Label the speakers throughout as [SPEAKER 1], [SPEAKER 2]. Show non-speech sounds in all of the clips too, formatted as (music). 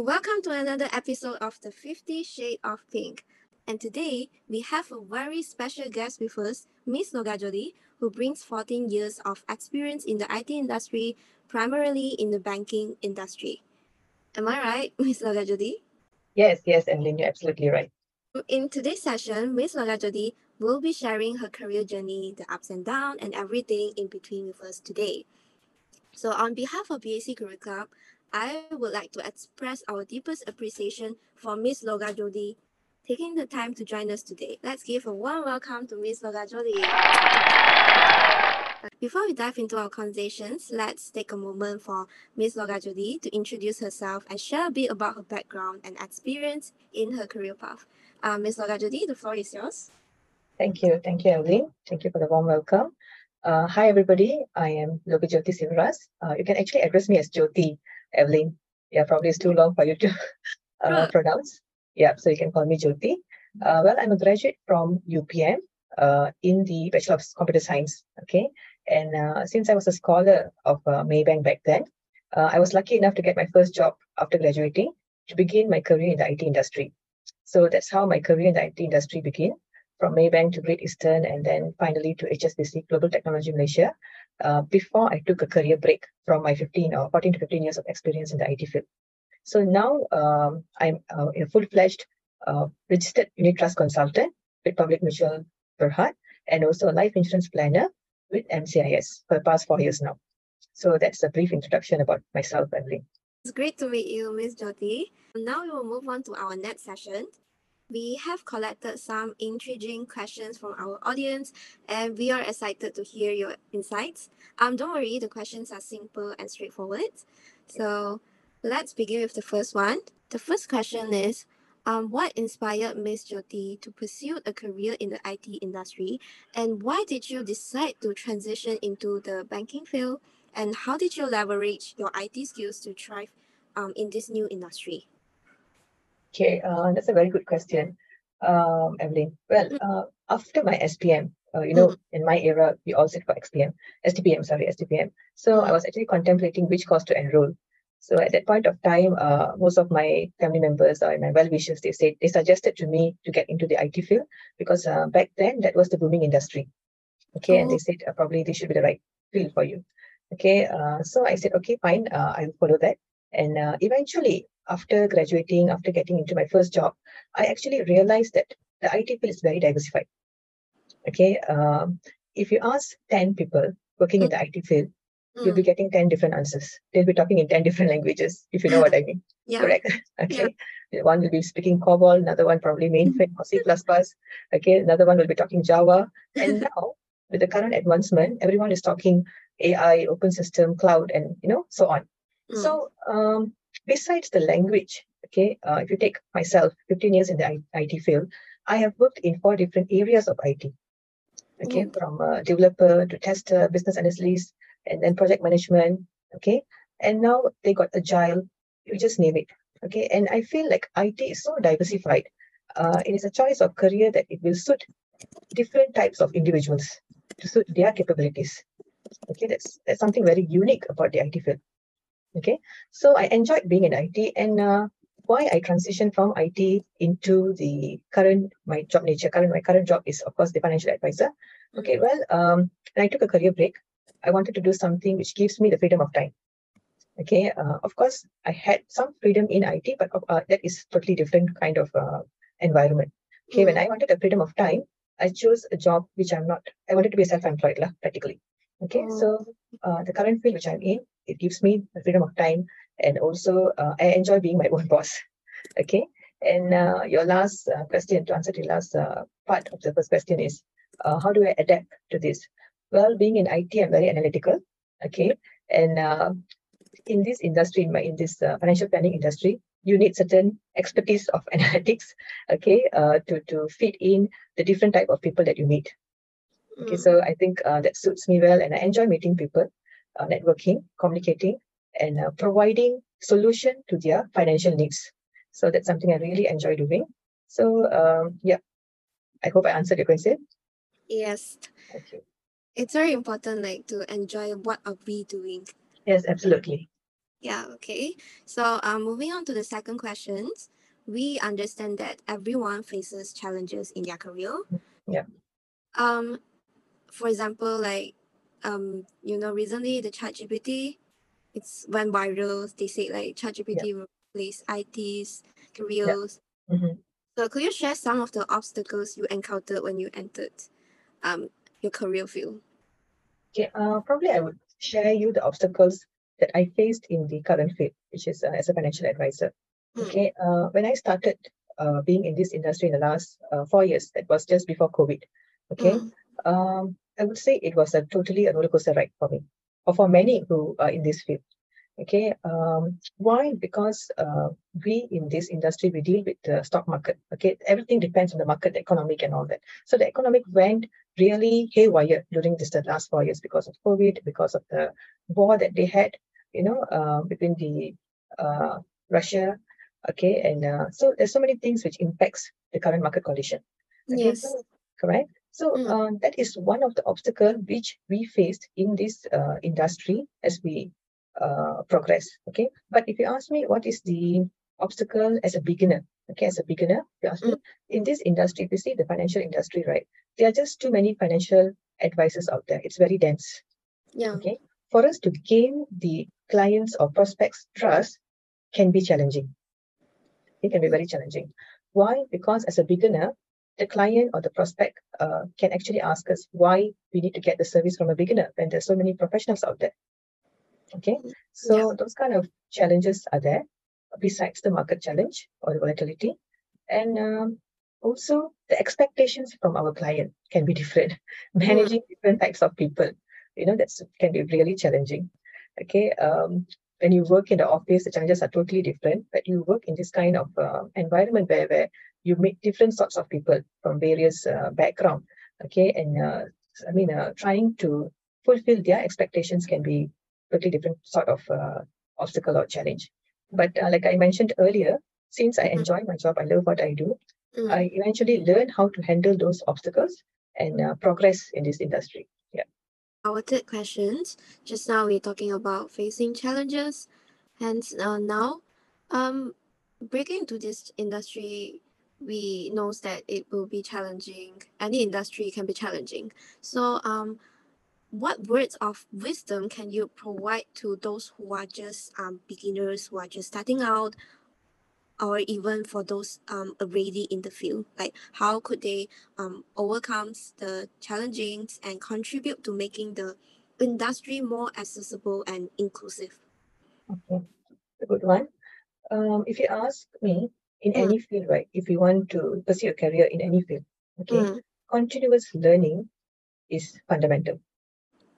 [SPEAKER 1] Welcome to another episode of the 50 Shade of Pink. And today we have a very special guest with us, Miss Logajothi, who brings 14 years of experience in the IT industry, primarily in the banking industry. Am I right, (laughs) Miss Logajothi?
[SPEAKER 2] Yes, yes, Evelyn, you're absolutely right.
[SPEAKER 1] In today's session, Miss Logajothi will be sharing her career journey, the ups and downs, and everything in between with us today. So, on behalf of BAC Career Club, I would like to express our deepest appreciation for Miss Logajothi taking the time to join us today. Let's give a warm welcome to Miss Logajothi. Before we dive into our conversations, let's take a moment for Ms. Logajothi to introduce herself and share a bit about her background and experience in her career path. Uh, Ms. Logajothi, the floor is yours.
[SPEAKER 2] Thank you. Thank you, Evelyn. Thank you for the warm welcome. Uh, hi, everybody. I am Loga Jyoti Silvaras. Uh, you can actually address me as Jyoti, Evelyn. Yeah, probably it's too long for you to (laughs) uh, pronounce. Yeah, so you can call me Jyoti. Uh, well, I'm a graduate from UPM uh, in the Bachelor of Computer Science. Okay, and uh, since I was a scholar of uh, Maybank back then, uh, I was lucky enough to get my first job after graduating to begin my career in the IT industry. So that's how my career in the IT industry began, from Maybank to Great Eastern, and then finally to HSBC Global Technology Malaysia. Uh, before I took a career break from my 15 or 14 to 15 years of experience in the IT field. So now um, I'm uh, a full-fledged uh, registered unit trust consultant with Public Mutual Berhad and also a life insurance planner with MCIS for the past four years now. So that's a brief introduction about myself, Evelyn.
[SPEAKER 1] It's great to meet you, Ms. Jyoti. Now we will move on to our next session. We have collected some intriguing questions from our audience, and we are excited to hear your insights. Um, don't worry, the questions are simple and straightforward. So let's begin with the first one. The first question is, um, what inspired Ms. Jyoti to pursue a career in the IT industry? And why did you decide to transition into the banking field? And how did you leverage your IT skills to thrive um, in this new industry?
[SPEAKER 2] Okay, uh, that's a very good question, um, Evelyn. Well, mm. uh, after my SPM, uh, you know, mm. in my era, we all sit for XPM, STPM, sorry, STPM. So I was actually contemplating which course to enroll. So at that point of time, uh, most of my family members or my well-wishers, they said they suggested to me to get into the IT field because uh, back then that was the booming industry. Okay, and they oh. said uh, probably this should be the right field for you. Okay, uh, so I said okay, fine, uh, I'll follow that. And uh, eventually, after graduating, after getting into my first job, I actually realized that the IT field is very diversified. Okay, um, if you ask ten people working mm-hmm. in the IT field, mm. you'll be getting 10 different answers. They'll be talking in 10 different (laughs) languages, if you know what I mean.
[SPEAKER 1] Yeah.
[SPEAKER 2] Correct. (laughs) okay. Yeah. One will be speaking COBOL, another one probably mainframe or C++. Okay. Another one will be talking Java. And (laughs) now, with the current advancement, everyone is talking AI, open system, cloud, and you know, so on. Mm. So, um, besides the language, okay, uh, if you take myself, 15 years in the IT field, I have worked in four different areas of IT. Okay, mm. from uh, developer to tester, business analyst, and then project management. Okay. And now they got agile. You just name it. Okay. And I feel like IT is so diversified. Uh, it is a choice of career that it will suit different types of individuals to suit their capabilities. Okay, that's that's something very unique about the IT field. Okay, so I enjoyed being in IT, and uh, why I transitioned from IT into the current my job nature. Current my current job is of course the financial advisor. Okay, well, um, and I took a career break. I wanted to do something which gives me the freedom of time. Okay, uh, of course, I had some freedom in IT, but uh, that is totally different kind of uh, environment. Okay, mm. when I wanted the freedom of time, I chose a job which I'm not. I wanted to be self-employed, lah, practically. Okay, mm. so uh, the current field which I'm in, it gives me the freedom of time, and also uh, I enjoy being my own (laughs) boss. Okay, and uh, your last question to answer the last part of the first question is, how do I adapt to this? well being in it i'm very analytical. Okay? And uh, in this industry in my in this uh, financial planning industry you need certain expertise of (laughs) analytics okay? Uh, to to fit in the different type of people that you meet. Okay? Mm. so i think uh, that suits me well and i enjoy meeting people uh, networking communicating and uh, providing solution to their financial needs. So that's something i really enjoy doing. So um, yeah. I hope i answered your question.
[SPEAKER 1] Yes. Okay it's very important like to enjoy what are we doing.
[SPEAKER 2] Yes absolutely.
[SPEAKER 1] Yeah, okay. So um, moving on to the second questions, we understand that everyone faces challenges in their career.
[SPEAKER 2] Yeah.
[SPEAKER 1] Um, for example, like um, you know, recently the ChatGPT, it's went viral. They say like ChatGPT yeah. will replace IT's careers.
[SPEAKER 2] Yeah. Mm-hmm.
[SPEAKER 1] So could you share some of the obstacles you encountered when you entered um your career field?
[SPEAKER 2] Okay, uh, probably I would share you the obstacles that I faced in the current field, which is uh, as a financial advisor. Mm. Okay, uh, when I started uh, being in this industry in the last uh, four years, that was just before COVID. Okay, mm. um, I would say it was a totally a roller coaster ride for me, or for many who are in this field. Okay, um, why? Because uh, we in this industry we deal with the stock market. Okay, everything depends on the market, the economic, and all that. So the economic went really haywire during this the last four years because of COVID, because of the war that they had, you know, uh, between the uh, Russia. Okay, and uh, so there's so many things which impacts the current market condition.
[SPEAKER 1] Okay, yes,
[SPEAKER 2] correct. So mm. uh, that is one of the obstacles which we faced in this uh, industry as we uh, progress. Okay, but if you ask me, what is the obstacle as a beginner? Okay, as a beginner, you ask me mm. in this industry, if you see the financial industry, right? There are just too many financial advisors out there. It's very dense.
[SPEAKER 1] Yeah.
[SPEAKER 2] Okay. For us to gain the clients or prospects trust can be challenging. It can be very challenging. Why? Because as a beginner, the client or the prospect uh, can actually ask us why we need to get the service from a beginner when there's so many professionals out there. Okay, so yeah. those kind of challenges are there besides the market challenge or the volatility. And um, also the expectations from our client can be (laughs) different. Managing mm. different types of people, you know, that's can be really challenging. Okay. Um, when you work in the office, the challenges are totally different, but you work in this kind of uh, environment where, where you meet different sorts of people from various uh, background. Okay. And uh, I mean, uh, trying to fulfill their expectations can be totally different sort of uh, obstacle or challenge. But uh, like I mentioned earlier, since I mm. enjoy my job, I love what I do, mm. I eventually learn how to handle those obstacles and uh, progress in this industry. Yeah.
[SPEAKER 1] Our third questions. Just now we're talking about facing challenges, and uh, now, um, breaking into this industry, we knows that it will be challenging. Any industry can be challenging. So, um, what words of wisdom can you provide to those who are just um, beginners, who are just starting out, or even for those um, already in the field? Like, how could they um, overcome the challenges and contribute to making the industry more accessible and inclusive?
[SPEAKER 2] Okay, a good one. Um, if you ask me, in mm. any field, right, if you want to pursue a career in any field, okay, mm. continuous learning is fundamental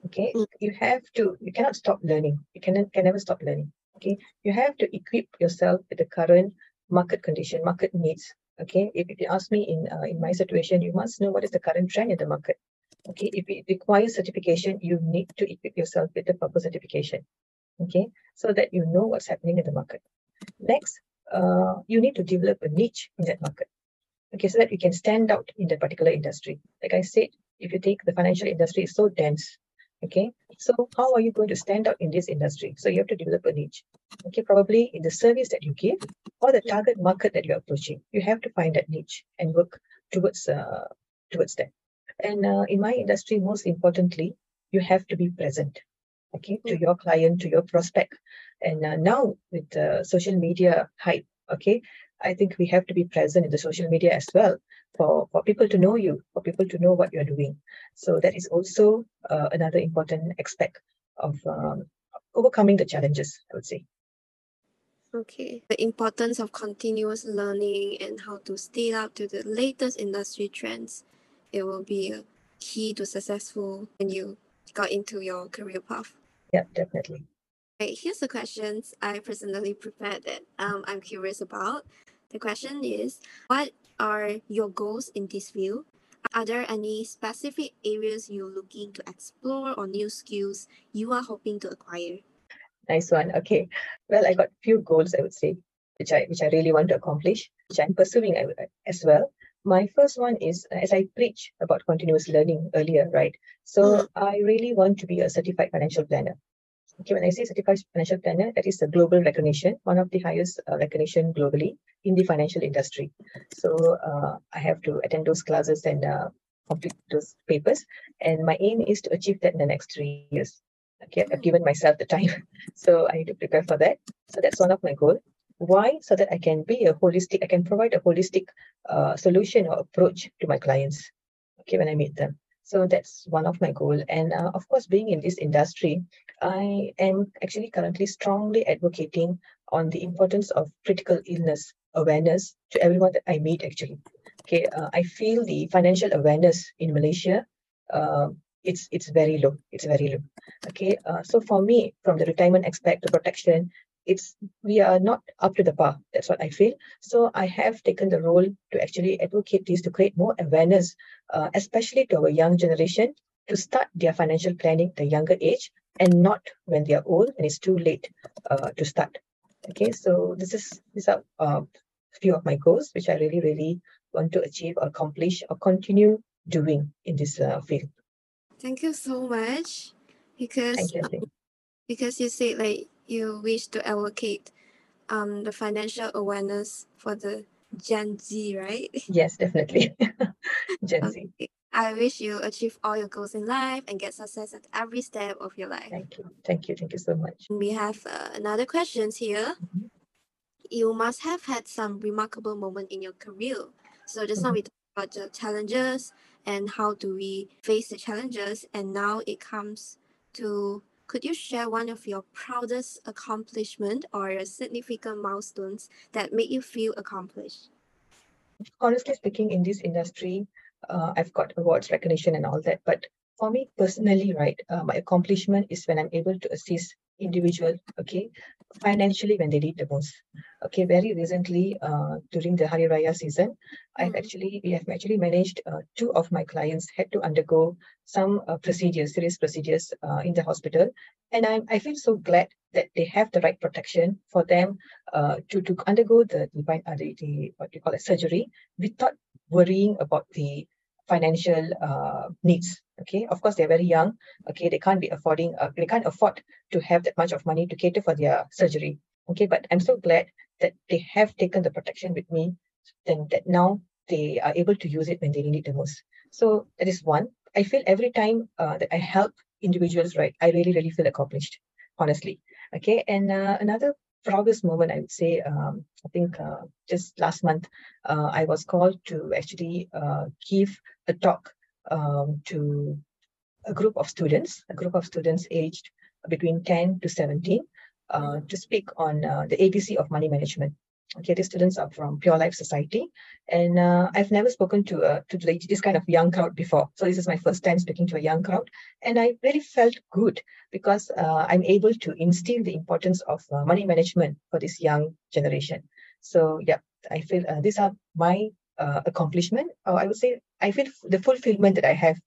[SPEAKER 2] okay? Mm. you have to you cannot stop learning. You can, can never stop learning okay? You have to equip yourself with the current market condition market needs okay? If, if you ask me in uh, in my situation you must know what is the current trend in the market okay? If it requires certification you need to equip yourself with the proper certification okay? So that you know what's happening in the market. Next uh, you need to develop a niche in that market okay so that you can stand out in that particular industry like i said if you take the financial industry is so dense Okay, so how are you going to stand out in this industry? So you have to develop a niche. Okay, probably in the service that you give or the target market that you're approaching. You have to find that niche and work towards uh, towards that. And uh, in my industry, most importantly, you have to be present. Okay, to your client, to your prospect. And uh, now with the social media hype, okay, I think we have to be present in the social media as well for, for people to know you, for people to know what you're doing. So that is also uh, another important aspect of um, overcoming the challenges, I would say.
[SPEAKER 1] Okay. The importance of continuous learning and how to stay up to the latest industry trends. It will be a key to successful when you got into your career path.
[SPEAKER 2] Yeah, definitely.
[SPEAKER 1] Right, here's the questions I personally prepared that um, I'm curious about. The question is, what are your goals in this field? Are there any specific areas you're looking to explore or new skills you are hoping to acquire?
[SPEAKER 2] Nice one. Okay. Well, I got a few goals, I would say, which I which I really want to accomplish, which I'm pursuing as well. My first one is as I preach about continuous learning earlier, right? So mm. I really want to be a certified financial planner. Okay, when I say certified financial planner, that is a global recognition, one of the highest uh, recognition globally in the financial industry. So uh, I have to attend those classes and uh, complete those papers. And my aim is to achieve that in the next three years. Okay, I've given myself the time, (laughs) so I need to prepare for that. So that's one of my goals. Why? So that I can be a holistic, I can provide a holistic uh, solution or approach to my clients. Okay, when I meet them. So that's one of my goal. And uh, of course, being in this industry, I am actually currently strongly advocating on the importance of critical illness awareness to everyone that I meet actually. Okay, uh, I feel the financial awareness in Malaysia, uh, it's it's very low. It's very low. Okay, uh, so for me, from the retirement aspect to protection, it's we are not up to the par. That's what I feel. So I have taken the role to actually advocate this to create more awareness, uh, especially to our young generation, to start their financial planning at the younger age and not when they are old and it's too late uh, to start. Okay, so this is these are a uh, few of my goals which I really really want to achieve, or accomplish, or continue doing in this uh, field.
[SPEAKER 1] Thank you so much. Because
[SPEAKER 2] you,
[SPEAKER 1] because you said like you wish to allocate um the financial awareness for the Gen Z, right?
[SPEAKER 2] Yes, definitely. (laughs) Gen
[SPEAKER 1] okay. Z. I wish you achieve all your goals in life and get success at every step of your life.
[SPEAKER 2] Thank you. Thank you. Thank you so much.
[SPEAKER 1] We have uh, another questions here. Mm-hmm. You must have had some remarkable moment in your career. So just mm-hmm. now we talked about the challenges and how do we face the challenges and now it comes to could you share one of your proudest accomplishment or significant milestones that make you feel accomplished?
[SPEAKER 2] Honestly speaking, in this industry, uh, I've got awards, recognition, and all that. But for me personally, right, uh, my accomplishment is when I'm able to assist individual, okay, financially when they need the most. Okay, very recently uh, during the Hari Raya season, I've hmm. actually we have actually managed uh, two of my clients had to undergo some uh, procedures, serious procedures uh, in the hospital, and I I feel so glad that they have the right protection for them uh, to to undergo the uh, the, the what you call it surgery without worrying about the financial uh, needs okay? Of course they're very young okay? They can't be affording uh, they can't afford to have that much of money to cater for their surgery okay? But i'm so glad that they have taken the protection with me then that now they are able to use it when they need it the most. So that is one. I feel every time uh, that i help individuals right i really really feel accomplished honestly okay? And uh, another proudest moment, I would say, um, I think uh, just last month, uh, I was called to actually uh, give a talk um, to a group of students, a group of students aged between 10 to 17, uh, to speak on uh, the ABC of money management. Okay, the students are from Pure Life Society, and uh, I've never spoken to uh, to this kind of young crowd before. So this is my first time speaking to a young crowd, and I really felt good because uh, I'm able to instill the importance of uh, money management for this young generation. So yeah, I feel uh, these are my uh, accomplishment. Or I would say I feel the fulfillment that I have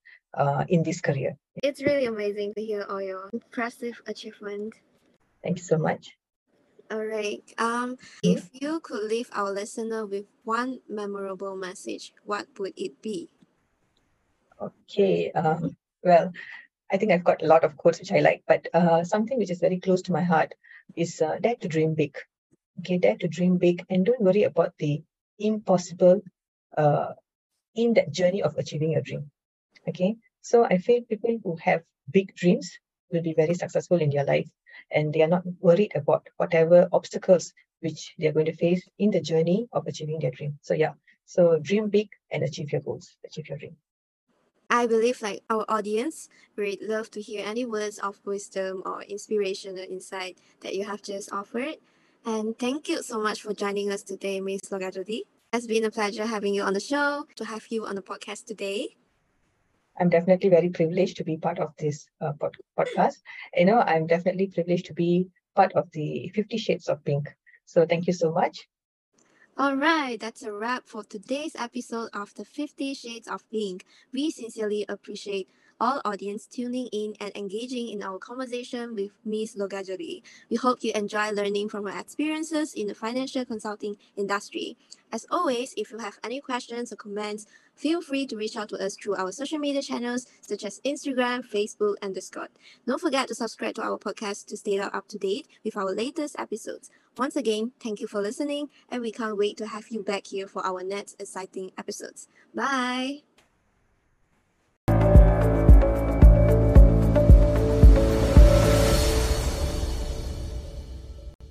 [SPEAKER 2] in this career.
[SPEAKER 1] It's really amazing to hear all your impressive achievement.
[SPEAKER 2] Thank you so much.
[SPEAKER 1] All right. Um, if you could leave our listener with one memorable message, what would it be?
[SPEAKER 2] Okay. Um, well, I think I've got a lot of quotes which I like, but uh, something which is very close to my heart is uh, dare to dream big. Okay, dare to dream big and don't worry about the impossible uh, in that journey of achieving your dream. Okay, so I feel people who have big dreams will be very successful in their life and they are not worried about whatever obstacles which they are going to face in the journey of achieving their dream. So yeah, so dream big and achieve your goals, achieve your dream.
[SPEAKER 1] I believe like our audience would love to hear any words of wisdom or inspirational insight that you have just offered. And thank you so much for joining us today, Ms. Logatruti. It's been a pleasure having you on the show, to have you on the podcast today.
[SPEAKER 2] I'm definitely very privileged to be part of this uh, pod- podcast. You know, I'm definitely privileged to be part of the 50 Shades of Pink. So thank you so much.
[SPEAKER 1] All right, that's a wrap for today's episode of the 50 Shades of Pink. We sincerely appreciate all audience tuning in and engaging in our conversation with Ms. Logajari. We hope you enjoy learning from her experiences in the financial consulting industry. As always, if you have any questions or comments, feel free to reach out to us through our social media channels such as Instagram, Facebook, and Discord. Don't forget to subscribe to our podcast to stay up to date with our latest episodes. Once again, thank you for listening, and we can't wait to have you back here for our next exciting episodes. Bye!